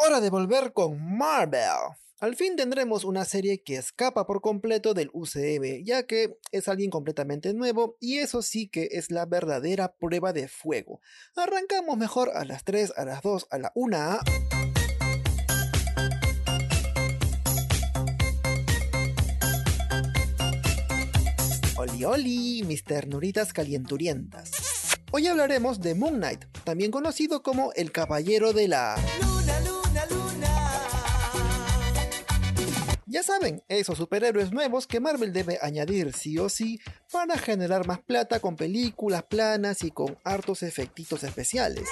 Hora de volver con Marvel. Al fin tendremos una serie que escapa por completo del UCM, ya que es alguien completamente nuevo y eso sí que es la verdadera prueba de fuego. Arrancamos mejor a las 3, a las 2, a la 1. Oli oli, mis ternuritas calienturientas. Hoy hablaremos de Moon Knight, también conocido como el Caballero de la... Ya saben, esos superhéroes nuevos que Marvel debe añadir sí o sí para generar más plata con películas planas y con hartos efectitos especiales.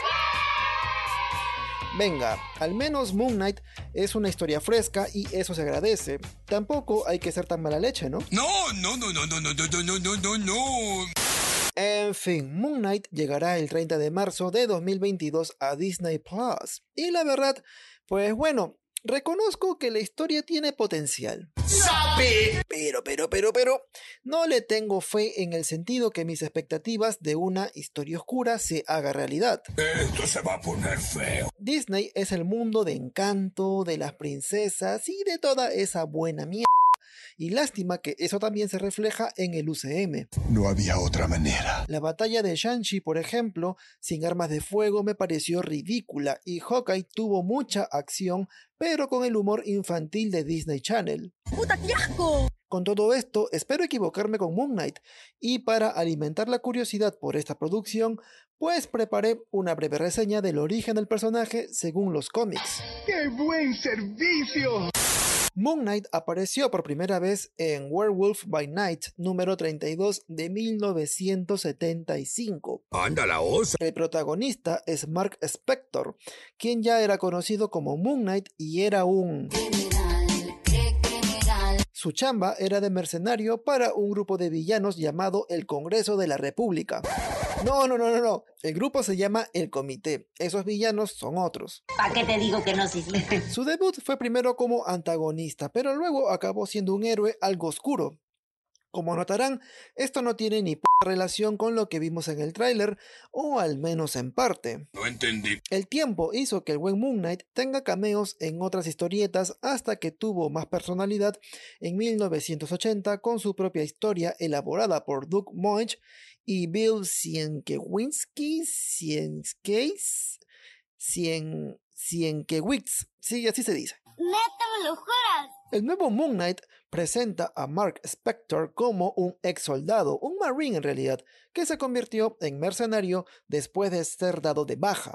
Venga, al menos Moon Knight es una historia fresca y eso se agradece. Tampoco hay que ser tan mala leche, ¿no? No, no, no, no, no, no, no, no, no, no, no. En fin, Moon Knight llegará el 30 de marzo de 2022 a Disney Plus. Y la verdad, pues bueno, reconozco que la historia tiene potencial. ¡Sabe! Pero, pero, pero, pero, no le tengo fe en el sentido que mis expectativas de una historia oscura se haga realidad. Esto se va a poner feo. Disney es el mundo de encanto, de las princesas y de toda esa buena mierda y lástima que eso también se refleja en el UCM. No había otra manera. La batalla de Shang-Chi, por ejemplo, sin armas de fuego me pareció ridícula y Hawkeye tuvo mucha acción, pero con el humor infantil de Disney Channel. ¡Puta, qué asco! Con todo esto, espero equivocarme con Moon Knight, y para alimentar la curiosidad por esta producción, pues preparé una breve reseña del origen del personaje según los cómics. ¡Qué buen servicio! Moon Knight apareció por primera vez en Werewolf by Night número 32 de 1975. ¡Anda la osa! El protagonista es Mark Spector, quien ya era conocido como Moon Knight y era un... Su chamba era de mercenario para un grupo de villanos llamado el Congreso de la República. No, no, no, no, no. El grupo se llama El Comité. Esos villanos son otros. ¿Para qué te digo que no, Su debut fue primero como antagonista, pero luego acabó siendo un héroe algo oscuro. Como notarán, esto no tiene ni p relación con lo que vimos en el tráiler, o al menos en parte. No entendí. El tiempo hizo que el buen Moon Knight tenga cameos en otras historietas hasta que tuvo más personalidad en 1980 con su propia historia elaborada por Doug Moench y Bill Sienkiewicz, Sienkiewicz, Sien, Sienkiewicz, sí, así se dice. ¡Neta, me lo juras! El nuevo Moon Knight presenta a Mark Spector como un ex soldado, un marine en realidad, que se convirtió en mercenario después de ser dado de baja.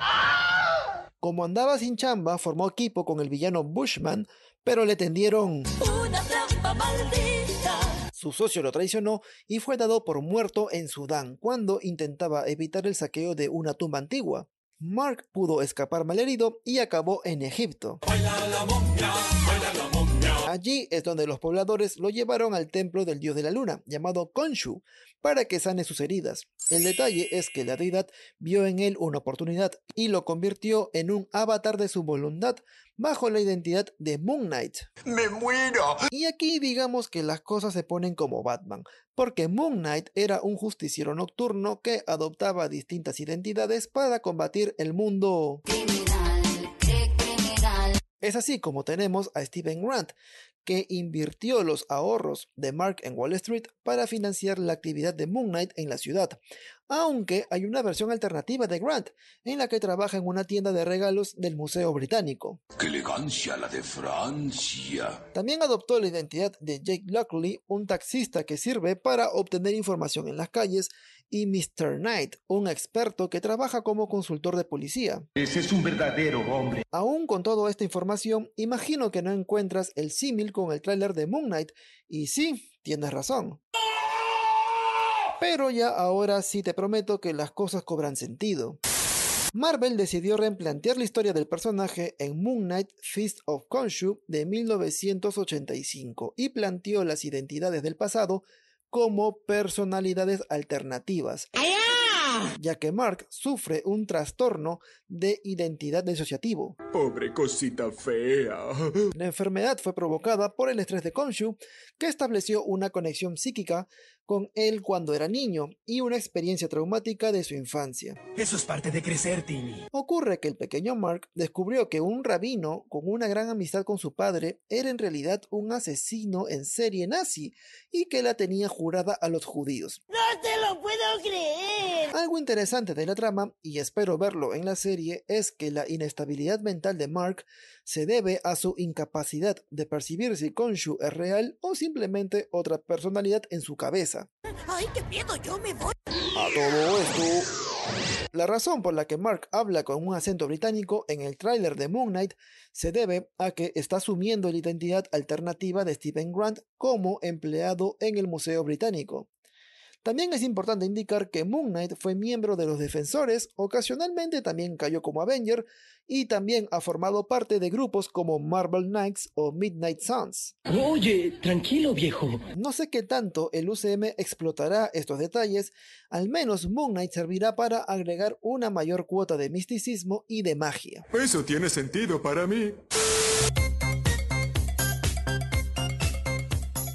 Como andaba sin chamba, formó equipo con el villano Bushman, pero le tendieron Una trampa maldita. su socio lo traicionó y fue dado por muerto en Sudán cuando intentaba evitar el saqueo de una tumba antigua. Mark pudo escapar malherido y acabó en Egipto. Allí es donde los pobladores lo llevaron al templo del dios de la luna, llamado Khonshu, para que sane sus heridas. El detalle es que la deidad vio en él una oportunidad y lo convirtió en un avatar de su voluntad bajo la identidad de Moon Knight. ¡Me muero! Y aquí digamos que las cosas se ponen como Batman, porque Moon Knight era un justiciero nocturno que adoptaba distintas identidades para combatir el mundo. Es así como tenemos a Steven Grant, que invirtió los ahorros de Mark en Wall Street para financiar la actividad de Moon Knight en la ciudad, aunque hay una versión alternativa de Grant, en la que trabaja en una tienda de regalos del Museo Británico. ¡Qué elegancia la de Francia! También adoptó la identidad de Jake Lockley, un taxista que sirve para obtener información en las calles, y Mr. Knight, un experto que trabaja como consultor de policía. Ese es un verdadero hombre. Aún con toda esta información, imagino que no encuentras el símil con el tráiler de Moon Knight, y sí, tienes razón. Pero ya ahora sí te prometo que las cosas cobran sentido. Marvel decidió replantear la historia del personaje en Moon Knight Fist of Khonshu de 1985 y planteó las identidades del pasado como personalidades alternativas. Ya que Mark sufre un trastorno de identidad disociativo. Pobre cosita fea. La enfermedad fue provocada por el estrés de Konshu, que estableció una conexión psíquica con él cuando era niño y una experiencia traumática de su infancia. Eso es parte de crecer, Timmy. Ocurre que el pequeño Mark descubrió que un rabino con una gran amistad con su padre era en realidad un asesino en serie nazi y que la tenía jurada a los judíos. ¡No te lo puedo creer! Algo interesante de la trama, y espero verlo en la serie, es que la inestabilidad mental de Mark se debe a su incapacidad de percibir si Konshu es real o simplemente otra personalidad en su cabeza. ¡Ay, qué miedo! ¡Yo me voy! A todo esto. La razón por la que Mark habla con un acento británico en el tráiler de Moon Knight se debe a que está asumiendo la identidad alternativa de Stephen Grant como empleado en el Museo Británico. También es importante indicar que Moon Knight fue miembro de los Defensores, ocasionalmente también cayó como Avenger y también ha formado parte de grupos como Marvel Knights o Midnight Suns. Oye, tranquilo, viejo. No sé qué tanto el UCM explotará estos detalles, al menos Moon Knight servirá para agregar una mayor cuota de misticismo y de magia. Eso tiene sentido para mí.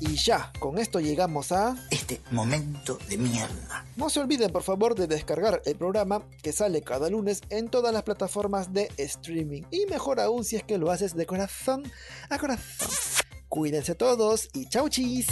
Y ya, con esto llegamos a... Este momento de mierda. No se olviden por favor de descargar el programa que sale cada lunes en todas las plataformas de streaming. Y mejor aún si es que lo haces de corazón a corazón. Cuídense todos y chau chis.